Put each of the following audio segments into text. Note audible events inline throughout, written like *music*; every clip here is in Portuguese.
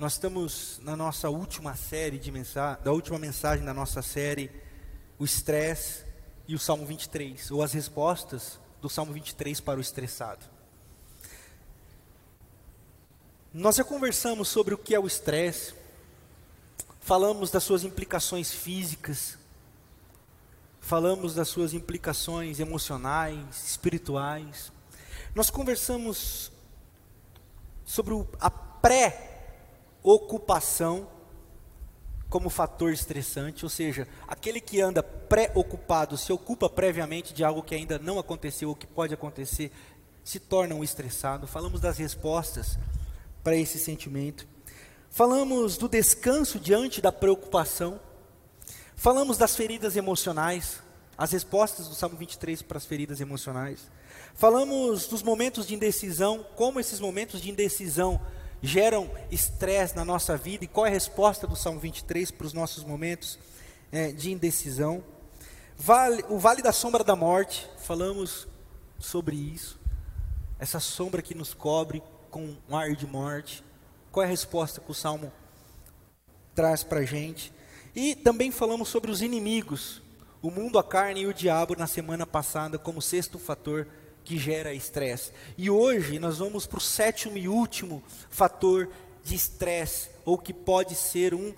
Nós estamos na nossa última série de mensagem, da última mensagem da nossa série, o estresse e o Salmo 23, ou as respostas do Salmo 23 para o estressado. Nós já conversamos sobre o que é o estresse, falamos das suas implicações físicas, falamos das suas implicações emocionais, espirituais. Nós conversamos sobre a pré ocupação como fator estressante, ou seja, aquele que anda pré-ocupado, se ocupa previamente de algo que ainda não aconteceu ou que pode acontecer, se torna um estressado. Falamos das respostas para esse sentimento. Falamos do descanso diante da preocupação. Falamos das feridas emocionais, as respostas do Salmo 23 para as feridas emocionais. Falamos dos momentos de indecisão, como esses momentos de indecisão geram estresse na nossa vida e qual é a resposta do Salmo 23 para os nossos momentos é, de indecisão. Vale, o vale da sombra da morte, falamos sobre isso, essa sombra que nos cobre com um ar de morte. Qual é a resposta que o Salmo traz para a gente? E também falamos sobre os inimigos, o mundo, a carne e o diabo na semana passada, como sexto fator que gera estresse. E hoje nós vamos para o sétimo e último fator de estresse, ou que pode ser um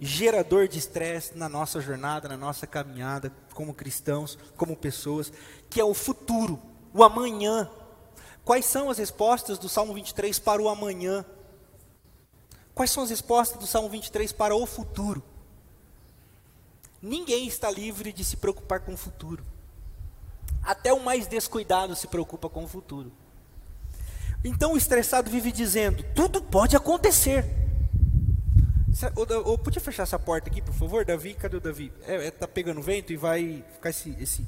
gerador de estresse na nossa jornada, na nossa caminhada como cristãos, como pessoas, que é o futuro, o amanhã. Quais são as respostas do Salmo 23 para o amanhã? Quais são as respostas do Salmo 23 para o futuro? Ninguém está livre de se preocupar com o futuro. Até o mais descuidado se preocupa com o futuro. Então o estressado vive dizendo: tudo pode acontecer. Ou, podia fechar essa porta aqui, por favor, Davi? Cadê o Davi? É, é, tá pegando vento e vai ficar esse. esse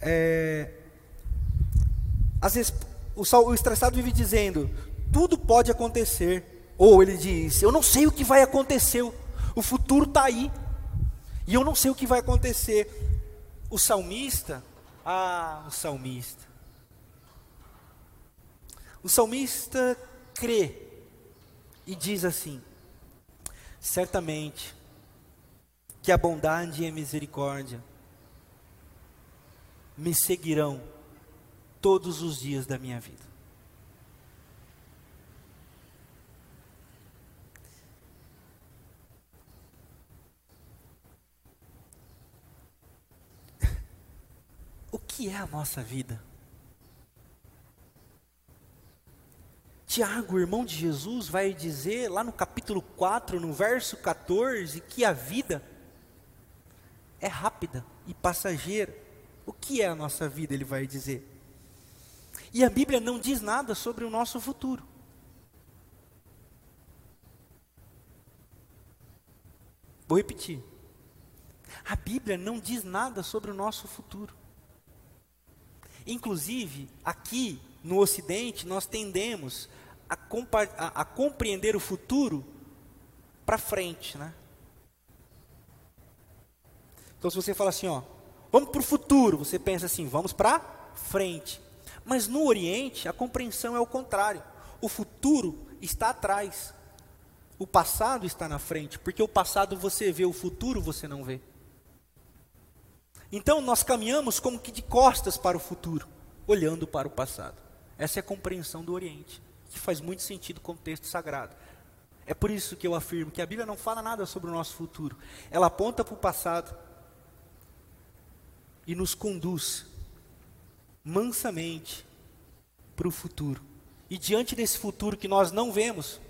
é, às vezes, o, o estressado vive dizendo: tudo pode acontecer. Ou ele diz: eu não sei o que vai acontecer. O futuro está aí. E eu não sei o que vai acontecer. O salmista, ah, o salmista. O salmista crê e diz assim: certamente que a bondade e a misericórdia me seguirão todos os dias da minha vida. O que é a nossa vida? Tiago, irmão de Jesus, vai dizer lá no capítulo 4, no verso 14, que a vida é rápida e passageira. O que é a nossa vida? Ele vai dizer. E a Bíblia não diz nada sobre o nosso futuro. Vou repetir. A Bíblia não diz nada sobre o nosso futuro. Inclusive, aqui no Ocidente, nós tendemos a, a, a compreender o futuro para frente, né? Então, se você fala assim, ó, vamos para o futuro, você pensa assim, vamos para frente. Mas no Oriente, a compreensão é o contrário. O futuro está atrás. O passado está na frente, porque o passado você vê, o futuro você não vê. Então nós caminhamos como que de costas para o futuro, olhando para o passado. Essa é a compreensão do Oriente que faz muito sentido com o texto sagrado. É por isso que eu afirmo que a Bíblia não fala nada sobre o nosso futuro. Ela aponta para o passado e nos conduz mansamente para o futuro. E diante desse futuro que nós não vemos,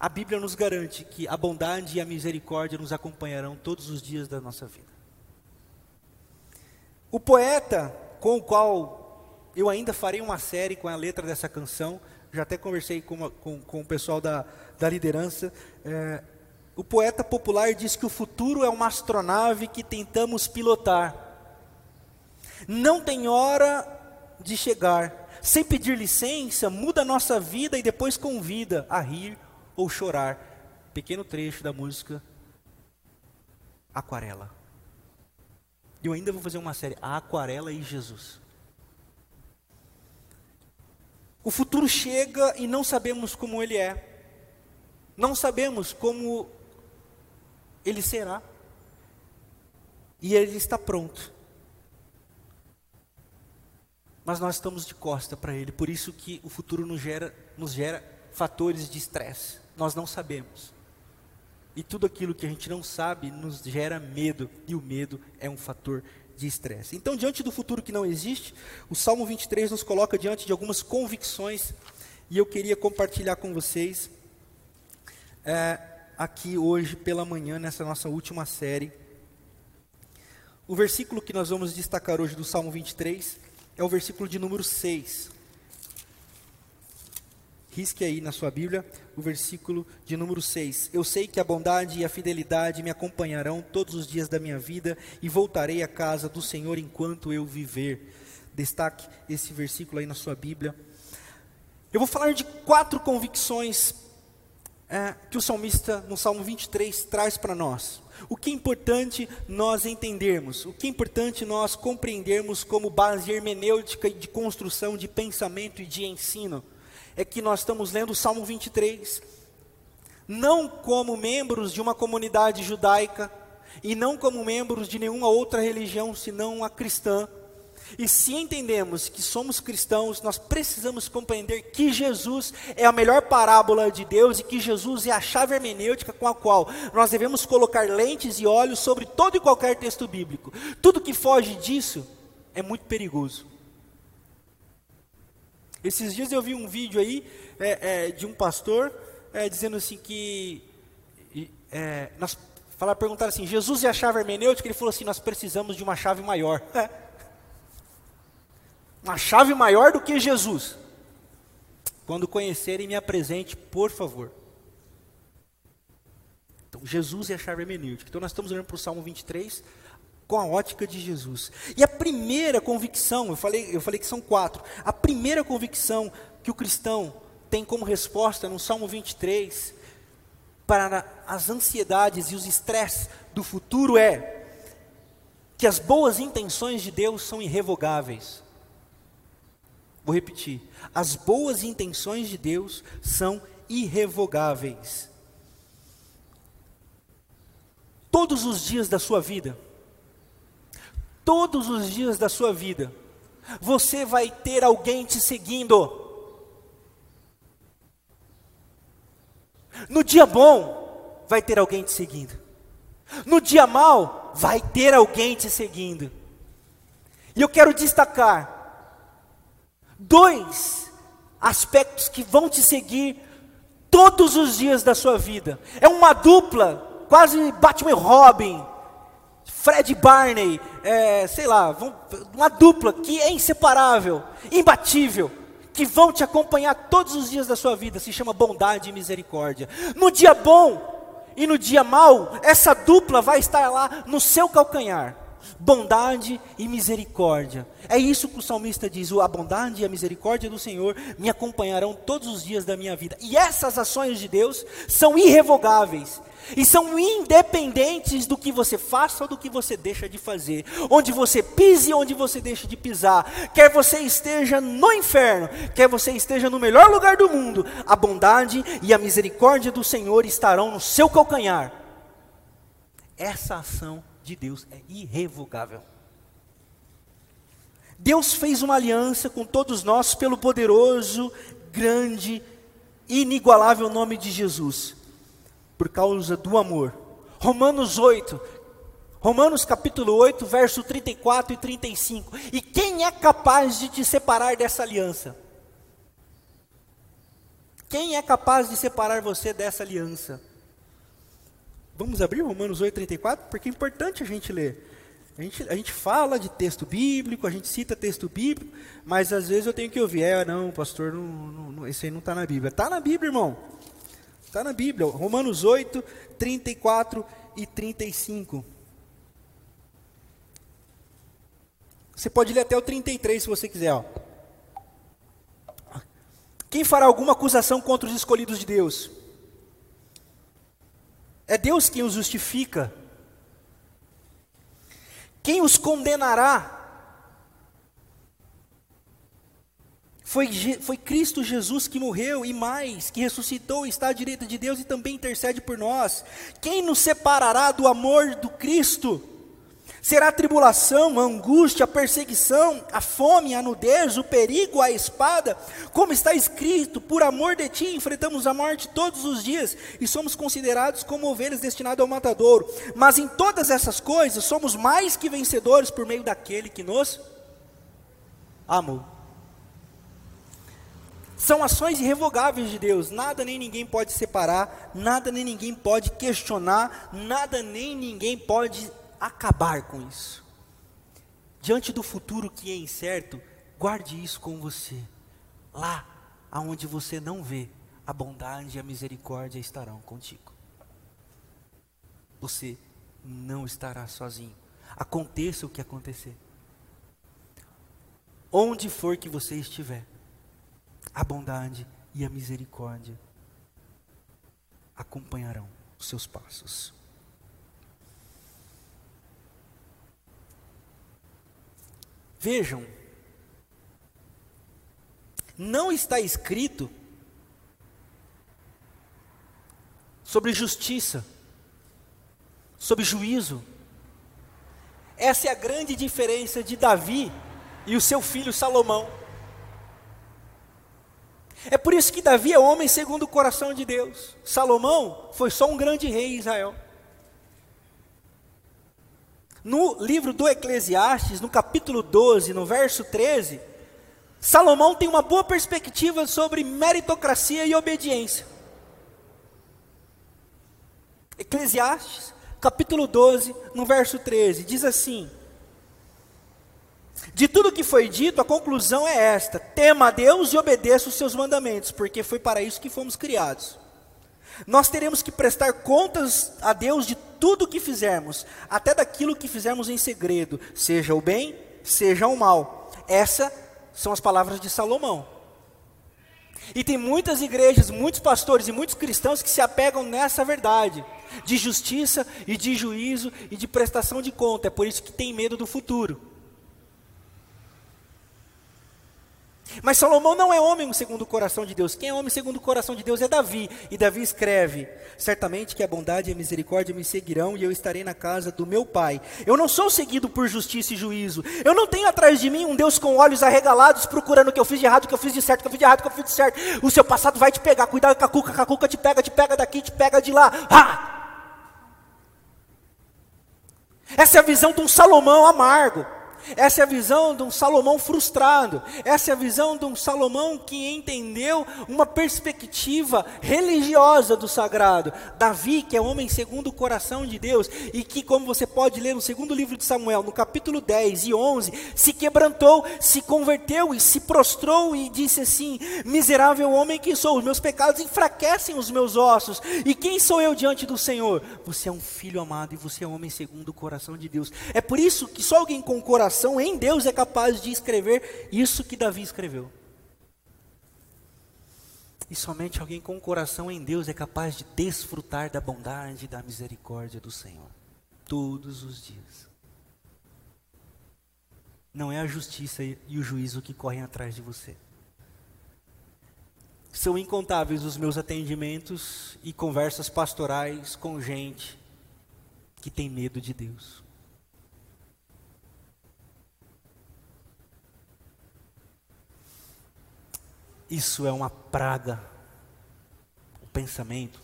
a Bíblia nos garante que a bondade e a misericórdia nos acompanharão todos os dias da nossa vida. O poeta com o qual eu ainda farei uma série com a letra dessa canção. Já até conversei com, com, com o pessoal da, da liderança. É, o poeta popular diz que o futuro é uma astronave que tentamos pilotar. Não tem hora de chegar. Sem pedir licença, muda a nossa vida e depois convida a rir ou chorar. Pequeno trecho da música Aquarela. Eu ainda vou fazer uma série, a Aquarela e Jesus. O futuro chega e não sabemos como ele é, não sabemos como ele será, e ele está pronto. Mas nós estamos de costa para ele, por isso que o futuro nos gera, nos gera fatores de estresse. Nós não sabemos. E tudo aquilo que a gente não sabe nos gera medo, e o medo é um fator de estresse. Então, diante do futuro que não existe, o Salmo 23 nos coloca diante de algumas convicções, e eu queria compartilhar com vocês é, aqui hoje pela manhã, nessa nossa última série. O versículo que nós vamos destacar hoje do Salmo 23 é o versículo de número 6. Risque aí na sua Bíblia o versículo de número 6. Eu sei que a bondade e a fidelidade me acompanharão todos os dias da minha vida e voltarei à casa do Senhor enquanto eu viver. Destaque esse versículo aí na sua Bíblia. Eu vou falar de quatro convicções é, que o salmista, no Salmo 23, traz para nós. O que é importante nós entendermos, o que é importante nós compreendermos como base hermenêutica de construção de pensamento e de ensino é que nós estamos lendo o Salmo 23, não como membros de uma comunidade judaica, e não como membros de nenhuma outra religião senão a cristã. E se entendemos que somos cristãos, nós precisamos compreender que Jesus é a melhor parábola de Deus e que Jesus é a chave hermenêutica com a qual nós devemos colocar lentes e olhos sobre todo e qualquer texto bíblico. Tudo que foge disso é muito perigoso. Esses dias eu vi um vídeo aí é, é, de um pastor é, dizendo assim que é, nós falar, perguntaram assim, Jesus é a chave hermenêutica? Ele falou assim, nós precisamos de uma chave maior. *laughs* uma chave maior do que Jesus. Quando conhecerem, me apresente, por favor. Então, Jesus é a chave hermenêutica. Então, nós estamos olhando para o Salmo 23, com a ótica de Jesus. E a primeira convicção, eu falei, eu falei que são quatro. A primeira convicção que o cristão tem como resposta no Salmo 23 para as ansiedades e os estresses do futuro é que as boas intenções de Deus são irrevogáveis. Vou repetir. As boas intenções de Deus são irrevogáveis. Todos os dias da sua vida, todos os dias da sua vida, você vai ter alguém te seguindo. No dia bom, vai ter alguém te seguindo. No dia mal, vai ter alguém te seguindo. E eu quero destacar dois aspectos que vão te seguir todos os dias da sua vida. É uma dupla, quase Batman e Robin Fred Barney, é, sei lá, uma dupla que é inseparável, imbatível, que vão te acompanhar todos os dias da sua vida, se chama bondade e misericórdia. No dia bom e no dia mau, essa dupla vai estar lá no seu calcanhar. Bondade e misericórdia. É isso que o salmista diz: a bondade e a misericórdia do Senhor me acompanharão todos os dias da minha vida. E essas ações de Deus são irrevogáveis e são independentes do que você faça ou do que você deixa de fazer. Onde você pise, onde você deixa de pisar. Quer você esteja no inferno, quer você esteja no melhor lugar do mundo, a bondade e a misericórdia do Senhor estarão no seu calcanhar. Essa ação de Deus é irrevogável. Deus fez uma aliança com todos nós pelo poderoso, grande, inigualável nome de Jesus por causa do amor. Romanos 8, Romanos capítulo 8, verso 34 e 35. E quem é capaz de te separar dessa aliança? Quem é capaz de separar você dessa aliança? Vamos abrir Romanos 8, 34? Porque é importante a gente ler. A gente, a gente fala de texto bíblico, a gente cita texto bíblico, mas às vezes eu tenho que ouvir, é, não, pastor, não, não, esse aí não está na Bíblia. Está na Bíblia, irmão. Está na Bíblia, Romanos 8, 34 e 35. Você pode ler até o 33 se você quiser. Ó. Quem fará alguma acusação contra os escolhidos de Deus? É Deus quem os justifica. Quem os condenará? Foi, foi Cristo Jesus que morreu e mais, que ressuscitou está à direita de Deus e também intercede por nós. Quem nos separará do amor do Cristo? Será a tribulação, a angústia, a perseguição, a fome, a nudez, o perigo, a espada? Como está escrito, por amor de ti enfrentamos a morte todos os dias e somos considerados como ovelhas destinadas ao matadouro. Mas em todas essas coisas somos mais que vencedores por meio daquele que nos amou. São ações irrevogáveis de Deus, nada nem ninguém pode separar, nada nem ninguém pode questionar, nada nem ninguém pode acabar com isso. Diante do futuro que é incerto, guarde isso com você. Lá aonde você não vê, a bondade e a misericórdia estarão contigo. Você não estará sozinho. Aconteça o que acontecer. Onde for que você estiver, a bondade e a misericórdia acompanharão os seus passos. Vejam, não está escrito sobre justiça, sobre juízo. Essa é a grande diferença de Davi e o seu filho Salomão. É por isso que Davi é homem segundo o coração de Deus. Salomão foi só um grande rei em Israel. No livro do Eclesiastes, no capítulo 12, no verso 13, Salomão tem uma boa perspectiva sobre meritocracia e obediência. Eclesiastes, capítulo 12, no verso 13, diz assim: De tudo que foi dito, a conclusão é esta: tema a Deus e obedeça os seus mandamentos, porque foi para isso que fomos criados. Nós teremos que prestar contas a Deus de tudo o que fizermos, até daquilo que fizermos em segredo, seja o bem, seja o mal. Essas são as palavras de Salomão. E tem muitas igrejas, muitos pastores e muitos cristãos que se apegam nessa verdade de justiça e de juízo e de prestação de conta. É por isso que tem medo do futuro. Mas Salomão não é homem segundo o coração de Deus. Quem é homem segundo o coração de Deus é Davi. E Davi escreve: Certamente que a bondade e a misericórdia me seguirão e eu estarei na casa do meu pai. Eu não sou seguido por justiça e juízo. Eu não tenho atrás de mim um Deus com olhos arregalados procurando o que eu fiz de errado, o que eu fiz de certo, o que eu fiz de errado, o que eu fiz de certo. O seu passado vai te pegar. Cuidado com a cuca, com a cuca te pega, te pega daqui, te pega de lá. Ha! Essa é a visão de um Salomão amargo. Essa é a visão de um Salomão frustrado. Essa é a visão de um Salomão que entendeu uma perspectiva religiosa do sagrado. Davi, que é homem segundo o coração de Deus, e que, como você pode ler no segundo livro de Samuel, no capítulo 10 e 11, se quebrantou, se converteu e se prostrou e disse assim: Miserável homem que sou, os meus pecados enfraquecem os meus ossos. E quem sou eu diante do Senhor? Você é um filho amado e você é homem segundo o coração de Deus. É por isso que só alguém com coração coração em Deus é capaz de escrever isso que Davi escreveu. E somente alguém com o coração em Deus é capaz de desfrutar da bondade e da misericórdia do Senhor, todos os dias. Não é a justiça e o juízo que correm atrás de você. São incontáveis os meus atendimentos e conversas pastorais com gente que tem medo de Deus. Isso é uma praga. O pensamento,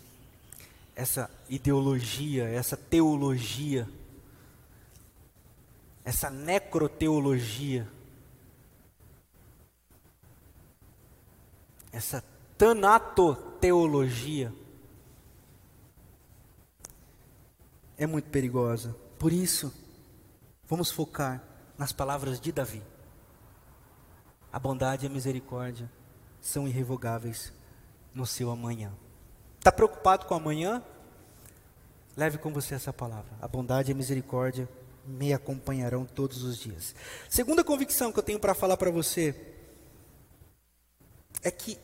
essa ideologia, essa teologia, essa necroteologia, essa tanatoteologia, é muito perigosa. Por isso, vamos focar nas palavras de Davi. A bondade e a misericórdia são irrevogáveis no seu amanhã. Está preocupado com amanhã? Leve com você essa palavra. A bondade e a misericórdia me acompanharão todos os dias. Segunda convicção que eu tenho para falar para você é que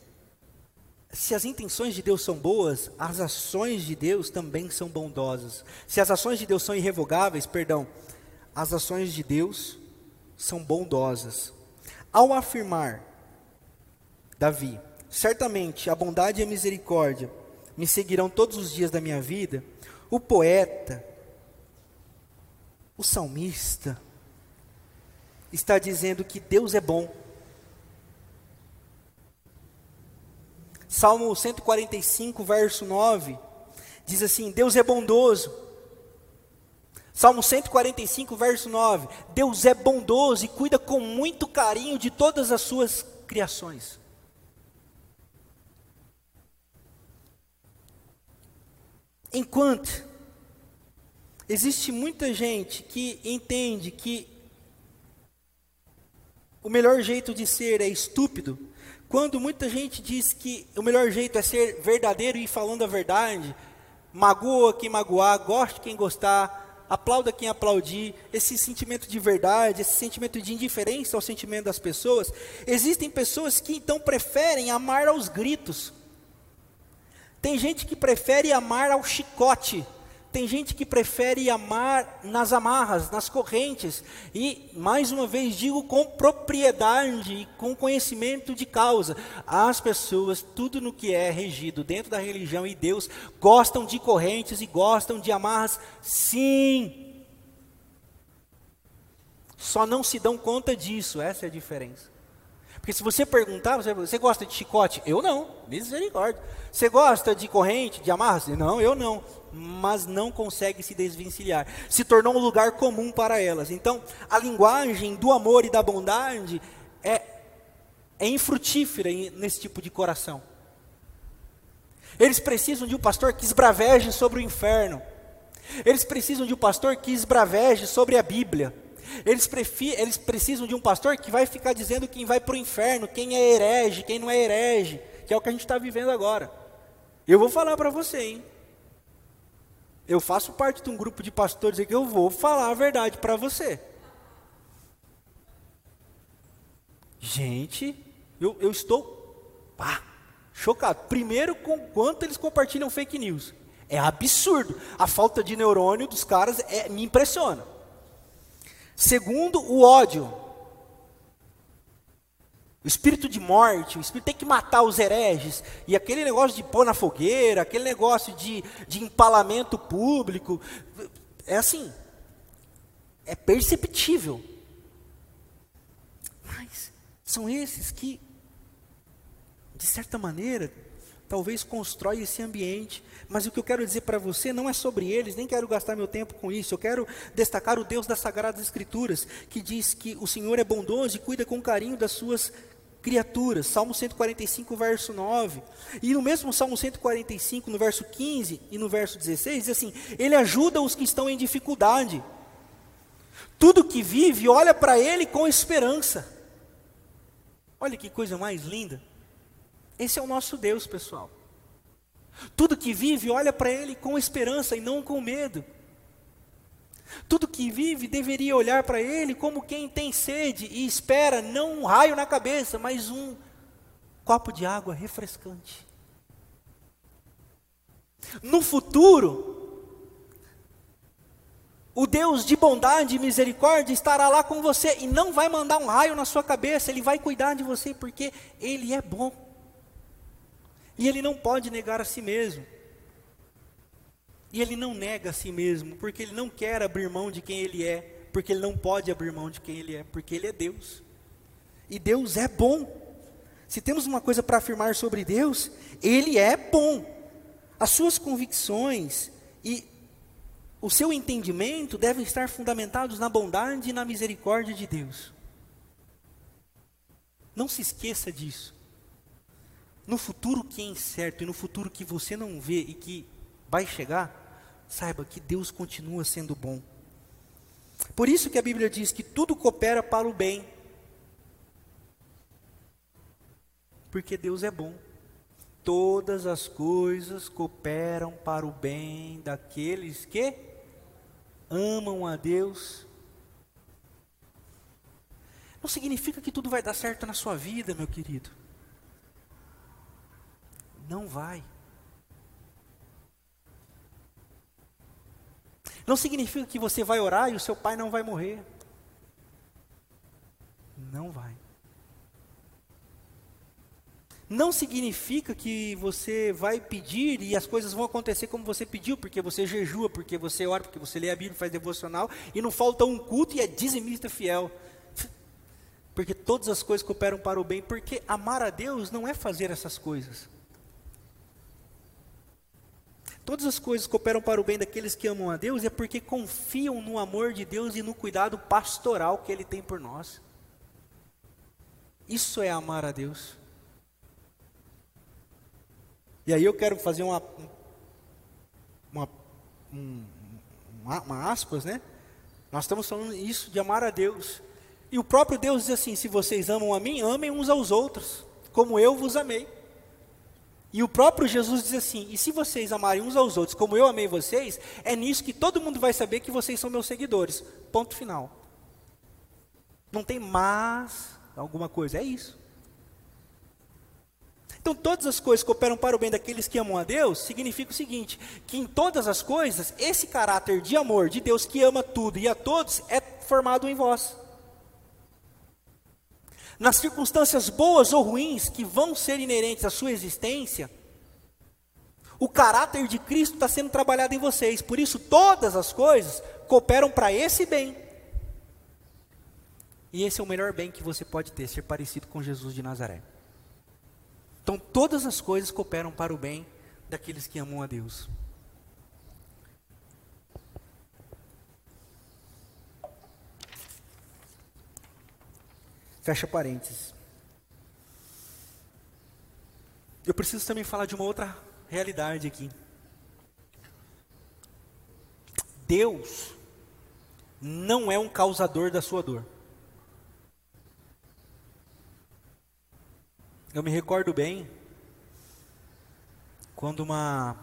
se as intenções de Deus são boas, as ações de Deus também são bondosas. Se as ações de Deus são irrevogáveis, perdão, as ações de Deus são bondosas. Ao afirmar Davi: Certamente a bondade e a misericórdia me seguirão todos os dias da minha vida. O poeta, o salmista, está dizendo que Deus é bom. Salmo 145, verso 9, diz assim: Deus é bondoso. Salmo 145, verso 9: Deus é bondoso e cuida com muito carinho de todas as suas criações. Enquanto existe muita gente que entende que o melhor jeito de ser é estúpido, quando muita gente diz que o melhor jeito é ser verdadeiro e falando a verdade, magoa quem magoar, goste quem gostar, aplauda quem aplaudir, esse sentimento de verdade, esse sentimento de indiferença ao sentimento das pessoas, existem pessoas que então preferem amar aos gritos, tem gente que prefere amar ao chicote. Tem gente que prefere amar nas amarras, nas correntes. E, mais uma vez, digo com propriedade e com conhecimento de causa. As pessoas, tudo no que é regido dentro da religião e Deus, gostam de correntes e gostam de amarras, sim. Só não se dão conta disso, essa é a diferença. Porque se você perguntar, você, você gosta de chicote? Eu não, misericórdia. Você gosta de corrente, de amarras? Não, eu não. Mas não consegue se desvencilhar. Se tornou um lugar comum para elas. Então, a linguagem do amor e da bondade é, é infrutífera nesse tipo de coração. Eles precisam de um pastor que esbraveje sobre o inferno. Eles precisam de um pastor que esbraveje sobre a Bíblia. Eles, eles precisam de um pastor que vai ficar dizendo quem vai para o inferno, quem é herege, quem não é herege, que é o que a gente está vivendo agora. Eu vou falar para você, hein? Eu faço parte de um grupo de pastores que eu vou falar a verdade para você. Gente, eu, eu estou pá, chocado. Primeiro, com quanto eles compartilham fake news. É absurdo. A falta de neurônio dos caras é, me impressiona. Segundo, o ódio. O espírito de morte, o espírito tem que matar os hereges. E aquele negócio de pôr na fogueira, aquele negócio de, de empalamento público. É assim. É perceptível. Mas são esses que, de certa maneira, talvez constrói esse ambiente mas o que eu quero dizer para você não é sobre eles, nem quero gastar meu tempo com isso. Eu quero destacar o Deus das Sagradas Escrituras, que diz que o Senhor é bondoso e cuida com carinho das suas criaturas. Salmo 145, verso 9. E no mesmo Salmo 145, no verso 15 e no verso 16, diz assim: Ele ajuda os que estão em dificuldade. Tudo que vive olha para Ele com esperança. Olha que coisa mais linda. Esse é o nosso Deus, pessoal. Tudo que vive olha para Ele com esperança e não com medo. Tudo que vive deveria olhar para Ele como quem tem sede e espera não um raio na cabeça, mas um copo de água refrescante. No futuro, o Deus de bondade e misericórdia estará lá com você e não vai mandar um raio na sua cabeça, Ele vai cuidar de você porque Ele é bom. E ele não pode negar a si mesmo. E ele não nega a si mesmo, porque ele não quer abrir mão de quem ele é, porque ele não pode abrir mão de quem ele é, porque ele é Deus. E Deus é bom. Se temos uma coisa para afirmar sobre Deus, ele é bom. As suas convicções e o seu entendimento devem estar fundamentados na bondade e na misericórdia de Deus. Não se esqueça disso no futuro que é incerto e no futuro que você não vê e que vai chegar, saiba que Deus continua sendo bom. Por isso que a Bíblia diz que tudo coopera para o bem. Porque Deus é bom. Todas as coisas cooperam para o bem daqueles que amam a Deus. Não significa que tudo vai dar certo na sua vida, meu querido. Não vai. Não significa que você vai orar e o seu pai não vai morrer. Não vai. não significa que você vai pedir e as coisas vão acontecer como você pediu, porque você jejua, porque você ora, porque você lê a Bíblia, faz devocional, e não falta um culto e é dizimista fiel. Porque todas as coisas cooperam para o bem, porque amar a Deus não é fazer essas coisas. Todas as coisas cooperam para o bem daqueles que amam a Deus, é porque confiam no amor de Deus e no cuidado pastoral que Ele tem por nós. Isso é amar a Deus. E aí eu quero fazer uma, uma, uma, uma aspas, né? Nós estamos falando isso de amar a Deus. E o próprio Deus diz assim: se vocês amam a mim, amem uns aos outros, como eu vos amei. E o próprio Jesus diz assim: e se vocês amarem uns aos outros, como eu amei vocês, é nisso que todo mundo vai saber que vocês são meus seguidores. Ponto final. Não tem mais alguma coisa, é isso. Então, todas as coisas cooperam para o bem daqueles que amam a Deus, significa o seguinte: que em todas as coisas, esse caráter de amor de Deus que ama tudo e a todos é formado em vós. Nas circunstâncias boas ou ruins que vão ser inerentes à sua existência, o caráter de Cristo está sendo trabalhado em vocês, por isso todas as coisas cooperam para esse bem. E esse é o melhor bem que você pode ter, ser parecido com Jesus de Nazaré. Então, todas as coisas cooperam para o bem daqueles que amam a Deus. Fecha parênteses. Eu preciso também falar de uma outra realidade aqui. Deus não é um causador da sua dor. Eu me recordo bem quando uma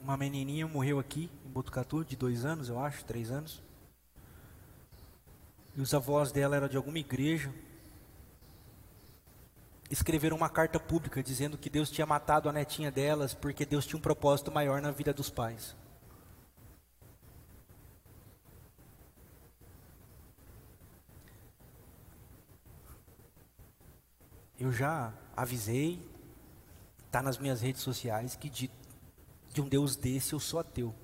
uma menininha morreu aqui em Botucatu de dois anos, eu acho, três anos. E os avós dela eram de alguma igreja. Escreveram uma carta pública dizendo que Deus tinha matado a netinha delas porque Deus tinha um propósito maior na vida dos pais. Eu já avisei, está nas minhas redes sociais, que de, de um Deus desse eu sou ateu.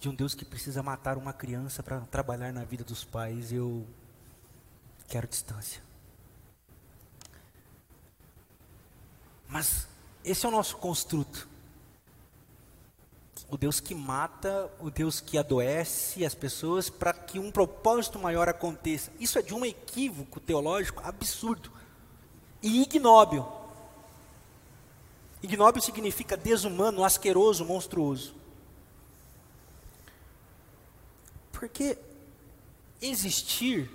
De um Deus que precisa matar uma criança para trabalhar na vida dos pais, eu quero distância. Mas esse é o nosso construto. O Deus que mata, o Deus que adoece as pessoas para que um propósito maior aconteça. Isso é de um equívoco teológico absurdo e ignóbil. Ignóbil significa desumano, asqueroso, monstruoso. Porque existir,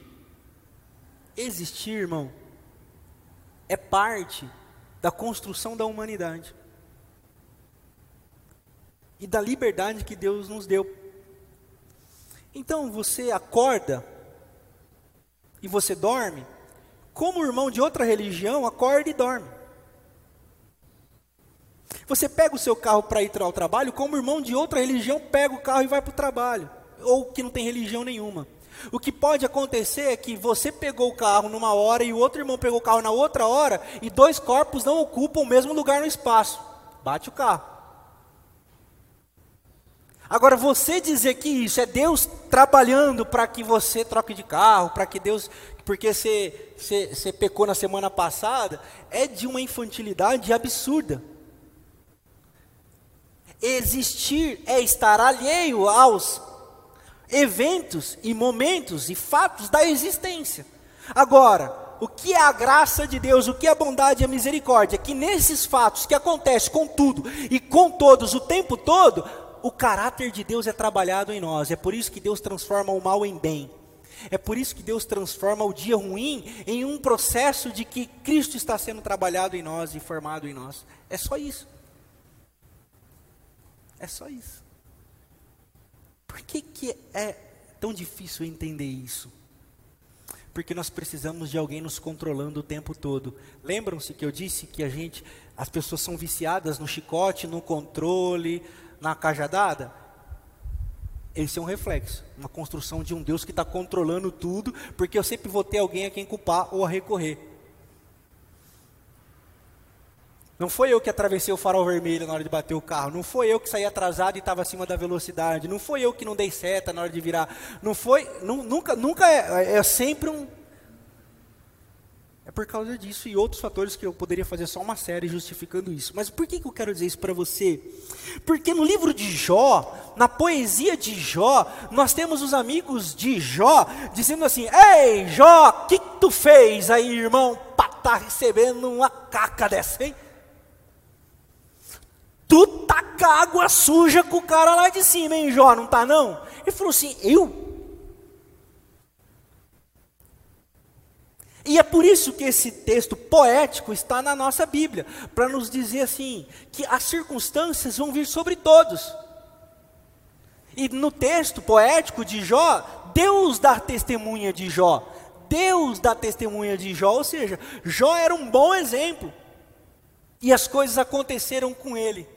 existir, irmão, é parte da construção da humanidade e da liberdade que Deus nos deu. Então você acorda e você dorme, como o irmão de outra religião acorda e dorme. Você pega o seu carro para ir ao trabalho, como o irmão de outra religião pega o carro e vai para o trabalho, ou que não tem religião nenhuma. O que pode acontecer é que você pegou o carro numa hora e o outro irmão pegou o carro na outra hora, e dois corpos não ocupam o mesmo lugar no espaço. Bate o carro. Agora, você dizer que isso é Deus trabalhando para que você troque de carro, para que Deus, porque você, você, você pecou na semana passada, é de uma infantilidade absurda. Existir é estar alheio aos eventos e momentos e fatos da existência. Agora, o que é a graça de Deus, o que é a bondade e a misericórdia? Que nesses fatos que acontecem com tudo e com todos o tempo todo, o caráter de Deus é trabalhado em nós. É por isso que Deus transforma o mal em bem. É por isso que Deus transforma o dia ruim em um processo de que Cristo está sendo trabalhado em nós e formado em nós. É só isso. É só isso. Por que, que é tão difícil entender isso? Porque nós precisamos de alguém nos controlando o tempo todo. Lembram-se que eu disse que a gente, as pessoas são viciadas no chicote, no controle, na cajadada? Esse é um reflexo, uma construção de um Deus que está controlando tudo, porque eu sempre vou ter alguém a quem culpar ou a recorrer. Não foi eu que atravessei o farol vermelho na hora de bater o carro. Não foi eu que saí atrasado e estava acima da velocidade. Não foi eu que não dei seta na hora de virar. Não foi. nunca nunca é, é sempre um. É por causa disso e outros fatores que eu poderia fazer só uma série justificando isso. Mas por que, que eu quero dizer isso para você? Porque no livro de Jó, na poesia de Jó, nós temos os amigos de Jó dizendo assim: Ei, Jó, o que, que tu fez aí, irmão, para estar tá recebendo uma caca dessa, hein? Tu taca água suja com o cara lá de cima, hein, Jó? Não tá não? Ele falou assim: Eu? E é por isso que esse texto poético está na nossa Bíblia, para nos dizer assim, que as circunstâncias vão vir sobre todos. E no texto poético de Jó, Deus dá testemunha de Jó. Deus dá testemunha de Jó, ou seja, Jó era um bom exemplo. E as coisas aconteceram com ele.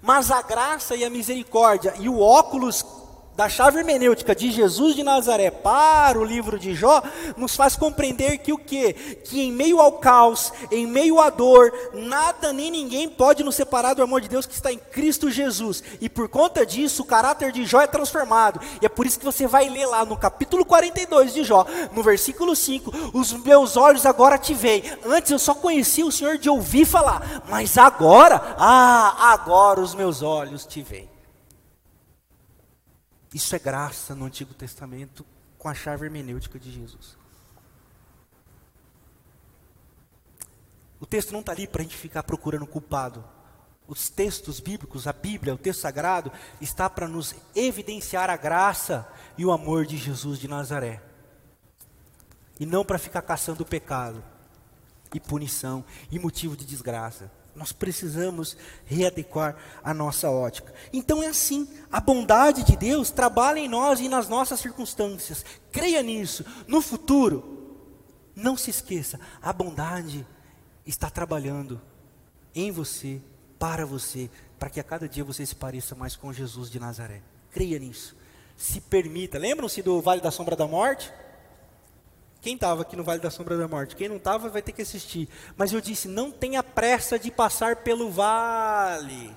Mas a graça e a misericórdia e o óculos da chave hermenêutica de Jesus de Nazaré para o livro de Jó, nos faz compreender que o que? Que em meio ao caos, em meio à dor, nada nem ninguém pode nos separar do amor de Deus que está em Cristo Jesus. E por conta disso, o caráter de Jó é transformado. E é por isso que você vai ler lá no capítulo 42 de Jó, no versículo 5, os meus olhos agora te veem. Antes eu só conhecia o Senhor de ouvir falar, mas agora, ah, agora os meus olhos te veem. Isso é graça no Antigo Testamento com a chave hermenêutica de Jesus. O texto não está ali para a gente ficar procurando culpado. Os textos bíblicos, a Bíblia, o texto sagrado, está para nos evidenciar a graça e o amor de Jesus de Nazaré. E não para ficar caçando o pecado, e punição, e motivo de desgraça. Nós precisamos readequar a nossa ótica. Então é assim: a bondade de Deus trabalha em nós e nas nossas circunstâncias. Creia nisso. No futuro, não se esqueça: a bondade está trabalhando em você, para você, para que a cada dia você se pareça mais com Jesus de Nazaré. Creia nisso. Se permita. Lembram-se do Vale da Sombra da Morte? Quem estava aqui no Vale da Sombra da Morte? Quem não estava vai ter que assistir. Mas eu disse: não tenha pressa de passar pelo vale.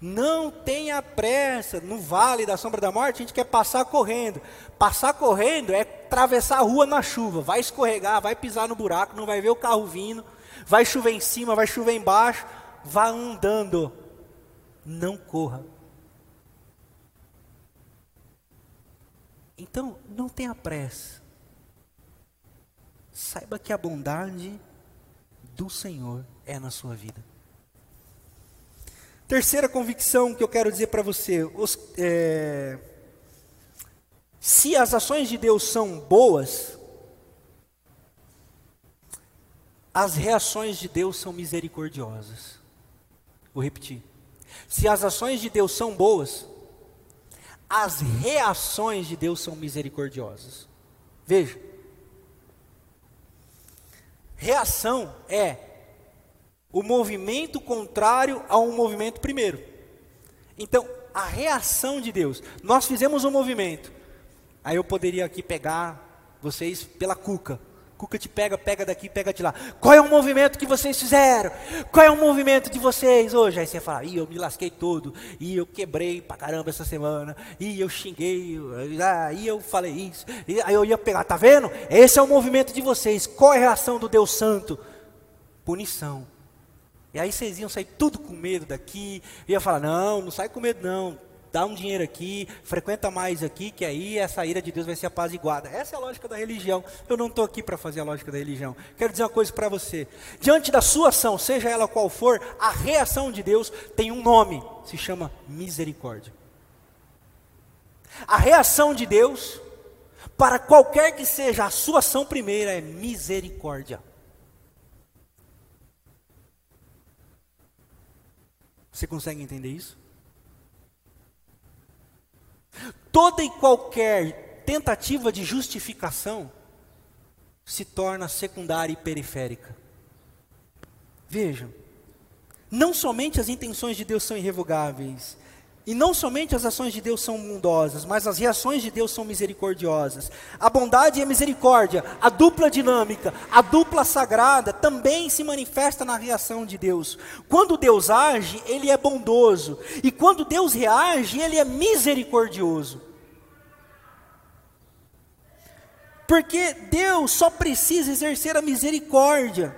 Não tenha pressa. No Vale da Sombra da Morte, a gente quer passar correndo. Passar correndo é atravessar a rua na chuva. Vai escorregar, vai pisar no buraco, não vai ver o carro vindo. Vai chover em cima, vai chover embaixo. Vá andando. Não corra. Então, não tenha pressa. Saiba que a bondade do Senhor é na sua vida. Terceira convicção que eu quero dizer para você: os, é, se as ações de Deus são boas, as reações de Deus são misericordiosas. Vou repetir. Se as ações de Deus são boas, as reações de Deus são misericordiosas. Veja. Reação é o movimento contrário a um movimento primeiro. Então, a reação de Deus. Nós fizemos um movimento. Aí eu poderia aqui pegar vocês pela cuca. Cuca te pega, pega daqui, pega de lá. Qual é o movimento que vocês fizeram? Qual é o movimento de vocês hoje? Aí você fala, ih, eu me lasquei todo, e eu quebrei pra caramba essa semana, e eu xinguei, aí eu falei isso, e aí eu ia pegar, tá vendo? Esse é o movimento de vocês. Qual é a reação do Deus Santo? Punição. E aí vocês iam sair tudo com medo daqui, ia falar, não, não sai com medo não, dá um dinheiro aqui, frequenta mais aqui, que aí essa ira de Deus vai ser apaziguada. Essa é a lógica da religião. Eu não estou aqui para fazer a lógica da religião. Quero dizer uma coisa para você. Diante da sua ação, seja ela qual for, a reação de Deus tem um nome, se chama misericórdia. A reação de Deus, para qualquer que seja a sua ação primeira, é misericórdia. Você consegue entender isso? Toda e qualquer tentativa de justificação se torna secundária e periférica. Vejam, não somente as intenções de Deus são irrevogáveis, E não somente as ações de Deus são bondosas, mas as reações de Deus são misericordiosas. A bondade e a misericórdia, a dupla dinâmica, a dupla sagrada, também se manifesta na reação de Deus. Quando Deus age, Ele é bondoso. E quando Deus reage, Ele é misericordioso. Porque Deus só precisa exercer a misericórdia.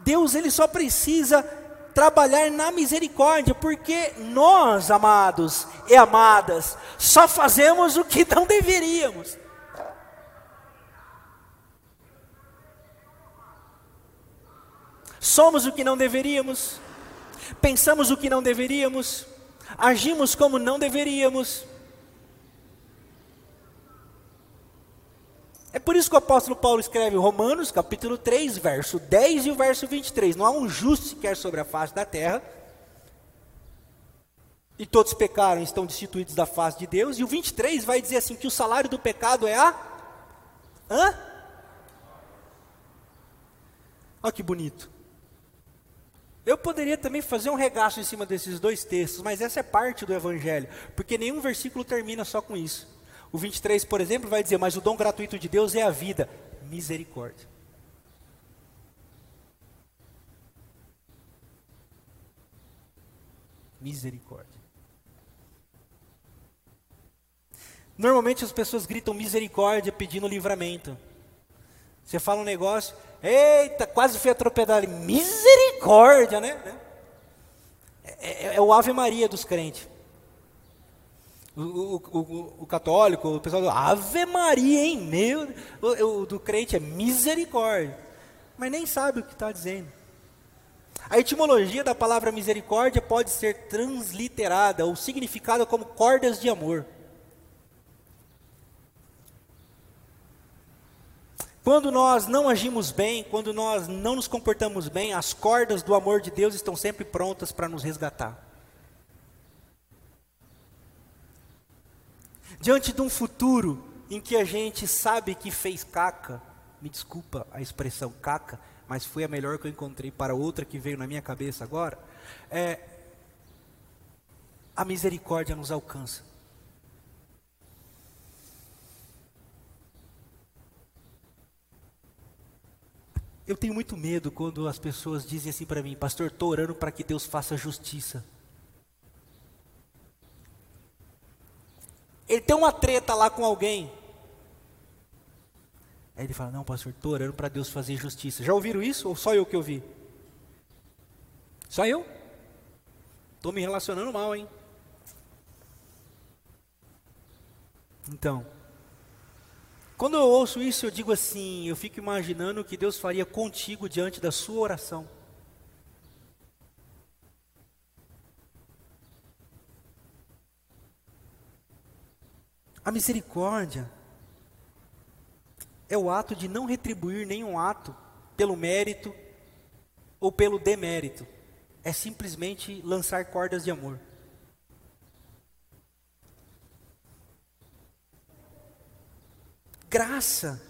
Deus ele só precisa trabalhar na misericórdia, porque nós, amados e amadas, só fazemos o que *laughs* não deveríamos. Somos o que não deveríamos, pensamos o que não deveríamos, agimos como não deveríamos. É por isso que o apóstolo Paulo escreve Romanos, capítulo 3, verso 10 e o verso 23. Não há um justo sequer sobre a face da terra. E todos pecaram e estão destituídos da face de Deus. E o 23 vai dizer assim: que o salário do pecado é a. Hã? Olha que bonito. Eu poderia também fazer um regaço em cima desses dois textos, mas essa é parte do Evangelho, porque nenhum versículo termina só com isso. O 23, por exemplo, vai dizer: Mas o dom gratuito de Deus é a vida, misericórdia. Misericórdia. Normalmente as pessoas gritam misericórdia pedindo livramento. Você fala um negócio, eita, quase fui atropelado. Misericórdia, né? É, é, é o Ave Maria dos crentes. O, o, o, o, católico, o pessoal do Ave Maria, hein? Meu, o, o do crente é misericórdia. Mas nem sabe o que está dizendo. A etimologia da palavra misericórdia pode ser transliterada ou significada como cordas de amor. Quando nós não agimos bem, quando nós não nos comportamos bem, as cordas do amor de Deus estão sempre prontas para nos resgatar. Diante de um futuro em que a gente sabe que fez caca, me desculpa a expressão caca, mas foi a melhor que eu encontrei para outra que veio na minha cabeça agora, é, a misericórdia nos alcança. Eu tenho muito medo quando as pessoas dizem assim para mim, pastor, estou orando para que Deus faça justiça. Ele tem uma treta lá com alguém. Aí ele fala: Não, pastor, estou orando para Deus fazer justiça. Já ouviram isso? Ou só eu que ouvi? Só eu? Estou me relacionando mal, hein? Então, quando eu ouço isso, eu digo assim: eu fico imaginando o que Deus faria contigo diante da sua oração. A misericórdia é o ato de não retribuir nenhum ato pelo mérito ou pelo demérito. É simplesmente lançar cordas de amor. Graça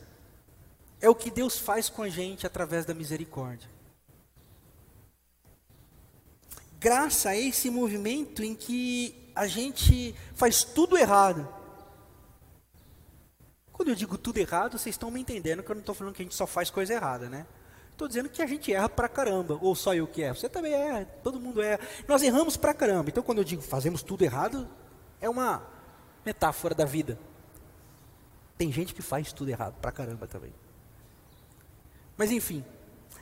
é o que Deus faz com a gente através da misericórdia. Graça é esse movimento em que a gente faz tudo errado quando eu digo tudo errado, vocês estão me entendendo que eu não estou falando que a gente só faz coisa errada, né? Estou dizendo que a gente erra pra caramba, ou só eu que erro. Você também erra, todo mundo erra. Nós erramos pra caramba. Então, quando eu digo fazemos tudo errado, é uma metáfora da vida. Tem gente que faz tudo errado pra caramba também. Mas enfim,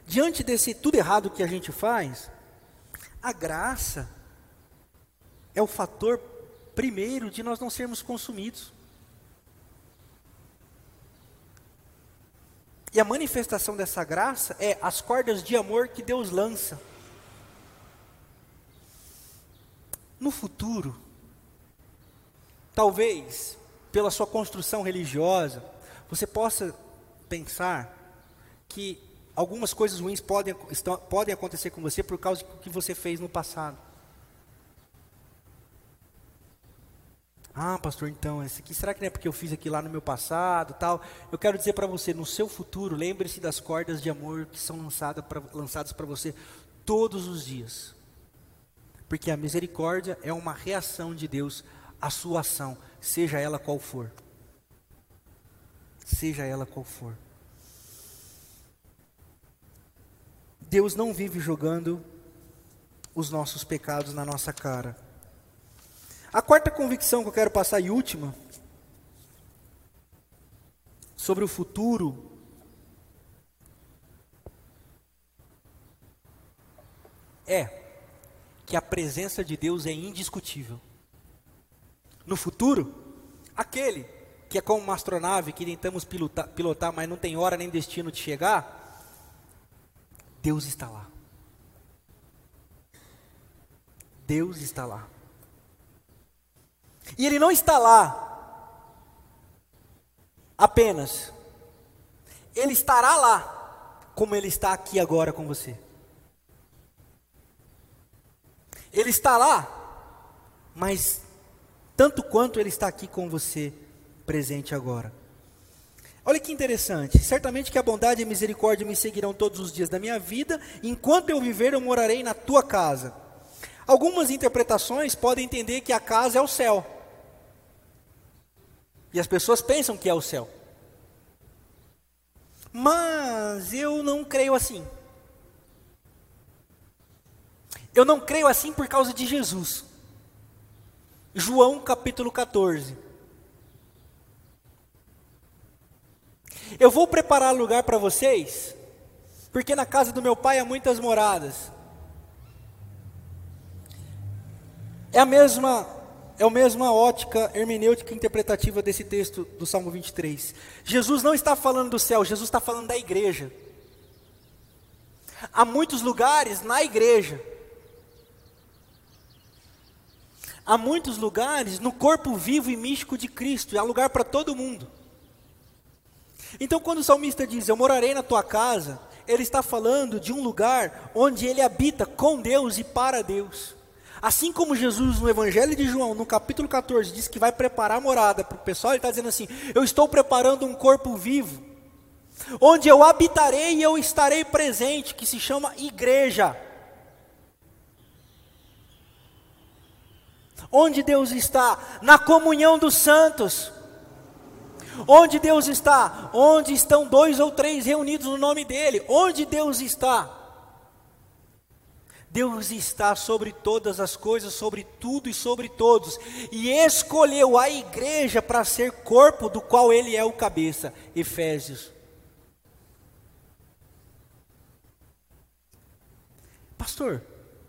diante desse tudo errado que a gente faz, a graça é o fator primeiro de nós não sermos consumidos. E a manifestação dessa graça é as cordas de amor que Deus lança. No futuro, talvez, pela sua construção religiosa, você possa pensar que algumas coisas ruins podem, estão, podem acontecer com você por causa do que você fez no passado. Ah, pastor, então, esse aqui, será que não é porque eu fiz aqui lá no meu passado, tal? Eu quero dizer para você, no seu futuro, lembre-se das cordas de amor que são lançadas para você todos os dias. Porque a misericórdia é uma reação de Deus à sua ação, seja ela qual for. Seja ela qual for. Deus não vive jogando os nossos pecados na nossa cara. A quarta convicção que eu quero passar e última sobre o futuro é que a presença de Deus é indiscutível. No futuro, aquele que é como uma astronave que tentamos pilotar, pilotar, mas não tem hora nem destino de chegar, Deus está lá. Deus está lá. E Ele não está lá apenas. Ele estará lá, como Ele está aqui agora com você. Ele está lá, mas tanto quanto Ele está aqui com você, presente agora. Olha que interessante. Certamente que a bondade e a misericórdia me seguirão todos os dias da minha vida. Enquanto eu viver, eu morarei na tua casa. Algumas interpretações podem entender que a casa é o céu. E as pessoas pensam que é o céu. Mas eu não creio assim. Eu não creio assim por causa de Jesus. João capítulo 14. Eu vou preparar lugar para vocês, porque na casa do meu pai há muitas moradas. É a mesma é a mesma ótica hermenêutica interpretativa desse texto do Salmo 23. Jesus não está falando do céu, Jesus está falando da igreja. Há muitos lugares na igreja. Há muitos lugares no corpo vivo e místico de Cristo, há lugar para todo mundo. Então, quando o salmista diz: Eu morarei na tua casa, ele está falando de um lugar onde ele habita com Deus e para Deus. Assim como Jesus no Evangelho de João, no capítulo 14, diz que vai preparar a morada para o pessoal, ele está dizendo assim: Eu estou preparando um corpo vivo, onde eu habitarei e eu estarei presente, que se chama igreja. Onde Deus está? Na comunhão dos santos. Onde Deus está? Onde estão dois ou três reunidos no nome dEle. Onde Deus está? Deus está sobre todas as coisas, sobre tudo e sobre todos, e escolheu a igreja para ser corpo do qual ele é o cabeça. Efésios. Pastor,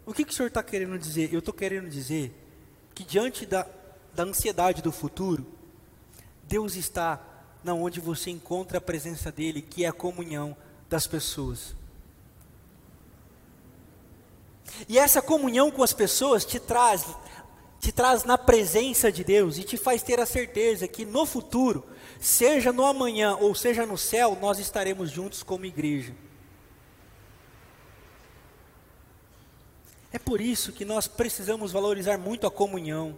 o que, que o senhor está querendo dizer? Eu estou querendo dizer que diante da, da ansiedade do futuro, Deus está na onde você encontra a presença dele, que é a comunhão das pessoas. E essa comunhão com as pessoas te traz te traz na presença de Deus e te faz ter a certeza que no futuro, seja no amanhã ou seja no céu, nós estaremos juntos como igreja. É por isso que nós precisamos valorizar muito a comunhão.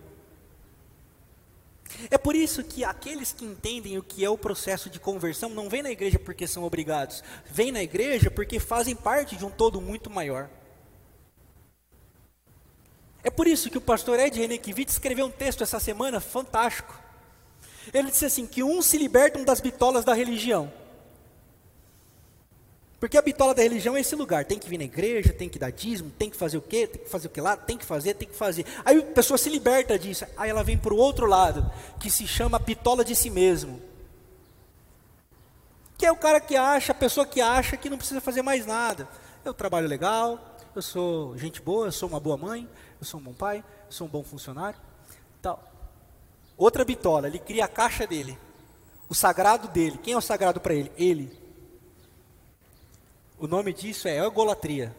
É por isso que aqueles que entendem o que é o processo de conversão não vêm na igreja porque são obrigados, vêm na igreja porque fazem parte de um todo muito maior. É por isso que o pastor Ed Renekiewicz escreveu um texto essa semana fantástico. Ele disse assim: que uns se libertam das bitolas da religião. Porque a bitola da religião é esse lugar, tem que vir na igreja, tem que dar dízimo, tem que fazer o quê, tem que fazer o que lá, tem que fazer, tem que fazer. Aí a pessoa se liberta disso, aí ela vem para o outro lado, que se chama bitola de si mesmo. Que é o cara que acha, a pessoa que acha que não precisa fazer mais nada. Eu trabalho legal, eu sou gente boa, eu sou uma boa mãe, eu sou um bom pai, eu sou um bom funcionário, tal. Outra bitola, ele cria a caixa dele, o sagrado dele. Quem é o sagrado para ele? Ele. O nome disso é egolatria.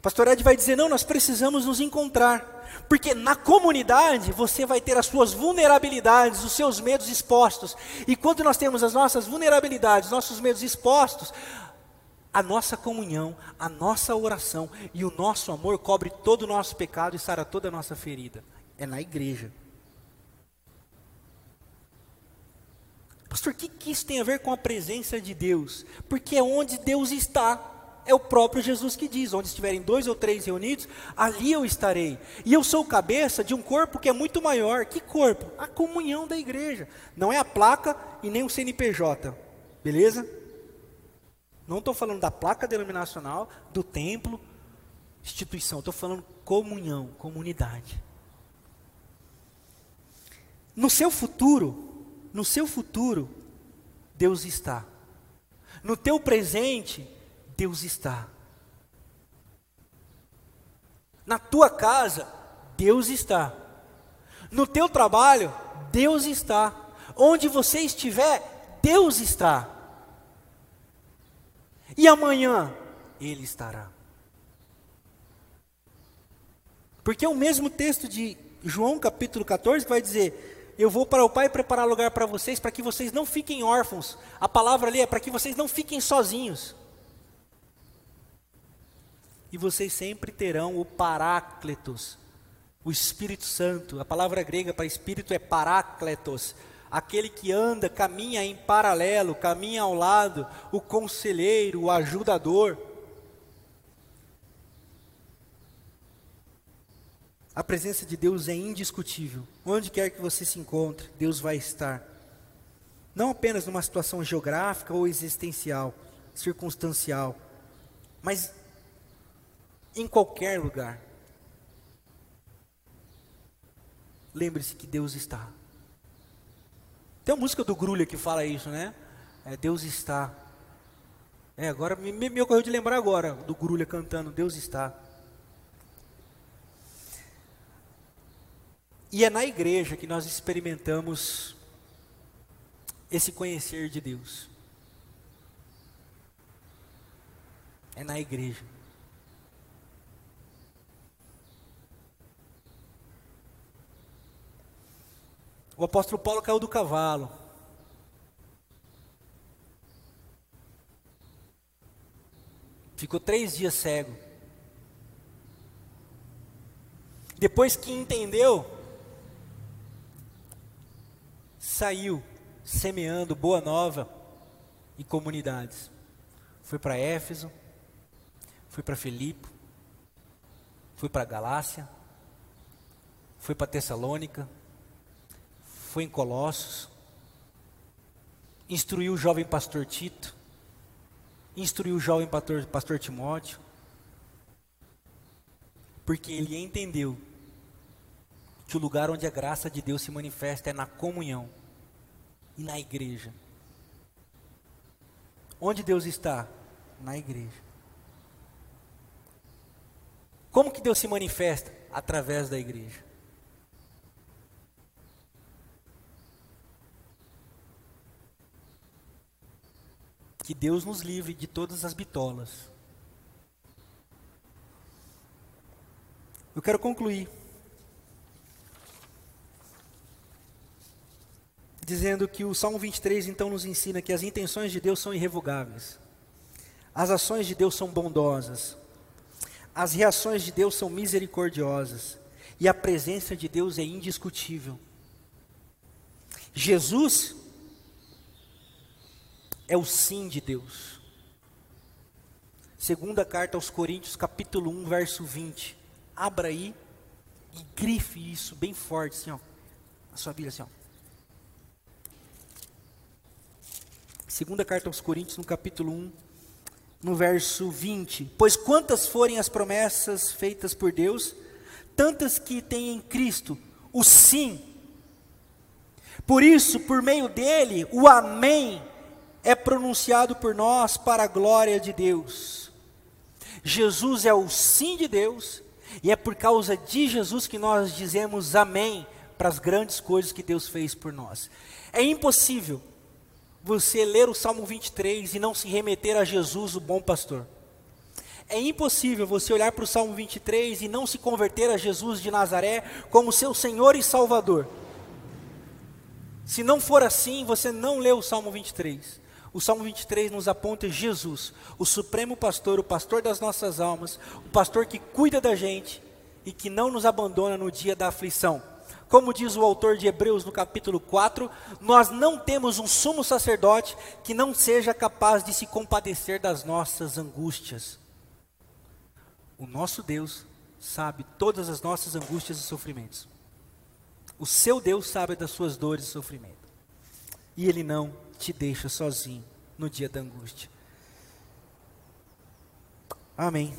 Pastor Ed vai dizer: não, nós precisamos nos encontrar. Porque na comunidade você vai ter as suas vulnerabilidades, os seus medos expostos. E quando nós temos as nossas vulnerabilidades, nossos medos expostos, a nossa comunhão, a nossa oração e o nosso amor cobre todo o nosso pecado e sara toda a nossa ferida. É na igreja. Pastor, o que, que isso tem a ver com a presença de Deus? Porque é onde Deus está. É o próprio Jesus que diz: onde estiverem dois ou três reunidos, ali eu estarei. E eu sou cabeça de um corpo que é muito maior. Que corpo? A comunhão da igreja. Não é a placa e nem o CNPJ. Beleza? Não estou falando da placa denominacional, do templo, instituição. Estou falando comunhão, comunidade. No seu futuro, no seu futuro, Deus está. No teu presente, Deus está. Na tua casa, Deus está. No teu trabalho, Deus está. Onde você estiver, Deus está. E amanhã, Ele estará. Porque é o mesmo texto de João capítulo 14 que vai dizer: Eu vou para o Pai preparar lugar para vocês, para que vocês não fiquem órfãos. A palavra ali é para que vocês não fiquem sozinhos. E vocês sempre terão o Parácletos, o Espírito Santo. A palavra grega para espírito é Parácletos, aquele que anda, caminha em paralelo, caminha ao lado, o conselheiro, o ajudador. A presença de Deus é indiscutível. Onde quer que você se encontre, Deus vai estar. Não apenas numa situação geográfica ou existencial, circunstancial, mas em qualquer lugar. Lembre-se que Deus está. Tem uma música do Grulha que fala isso, né? É, Deus está. É, agora me, me ocorreu de lembrar agora do Grulha cantando Deus está. E é na igreja que nós experimentamos esse conhecer de Deus. É na igreja. O apóstolo Paulo caiu do cavalo. Ficou três dias cego. Depois que entendeu, saiu semeando boa nova em comunidades. Foi para Éfeso, foi para Filipe, foi para Galácia, foi para Tessalônica, foi em Colossos, instruiu o jovem pastor Tito, instruiu o jovem pastor, pastor Timóteo, porque ele entendeu que o lugar onde a graça de Deus se manifesta é na comunhão e na igreja. Onde Deus está? Na igreja. Como que Deus se manifesta? Através da igreja. Que Deus nos livre de todas as bitolas. Eu quero concluir dizendo que o Salmo 23 então nos ensina que as intenções de Deus são irrevogáveis. As ações de Deus são bondosas. As reações de Deus são misericordiosas. E a presença de Deus é indiscutível. Jesus é o sim de Deus. Segunda carta aos Coríntios, capítulo 1, verso 20. Abra aí e grife isso bem forte, assim, ó. Na sua Bíblia, assim, ó. Segunda carta aos Coríntios, no capítulo 1, no verso 20. Pois quantas forem as promessas feitas por Deus, tantas que tem em Cristo o sim. Por isso, por meio dele, o amém é pronunciado por nós para a glória de Deus. Jesus é o sim de Deus, e é por causa de Jesus que nós dizemos amém para as grandes coisas que Deus fez por nós. É impossível você ler o Salmo 23 e não se remeter a Jesus, o bom pastor. É impossível você olhar para o Salmo 23 e não se converter a Jesus de Nazaré como seu Senhor e Salvador. Se não for assim, você não leu o Salmo 23. O Salmo 23 nos aponta Jesus, o supremo pastor, o pastor das nossas almas, o pastor que cuida da gente e que não nos abandona no dia da aflição. Como diz o autor de Hebreus no capítulo 4, nós não temos um sumo sacerdote que não seja capaz de se compadecer das nossas angústias. O nosso Deus sabe todas as nossas angústias e sofrimentos. O seu Deus sabe das suas dores e sofrimento. E Ele não te deixa sozinho no dia da angústia. Amém.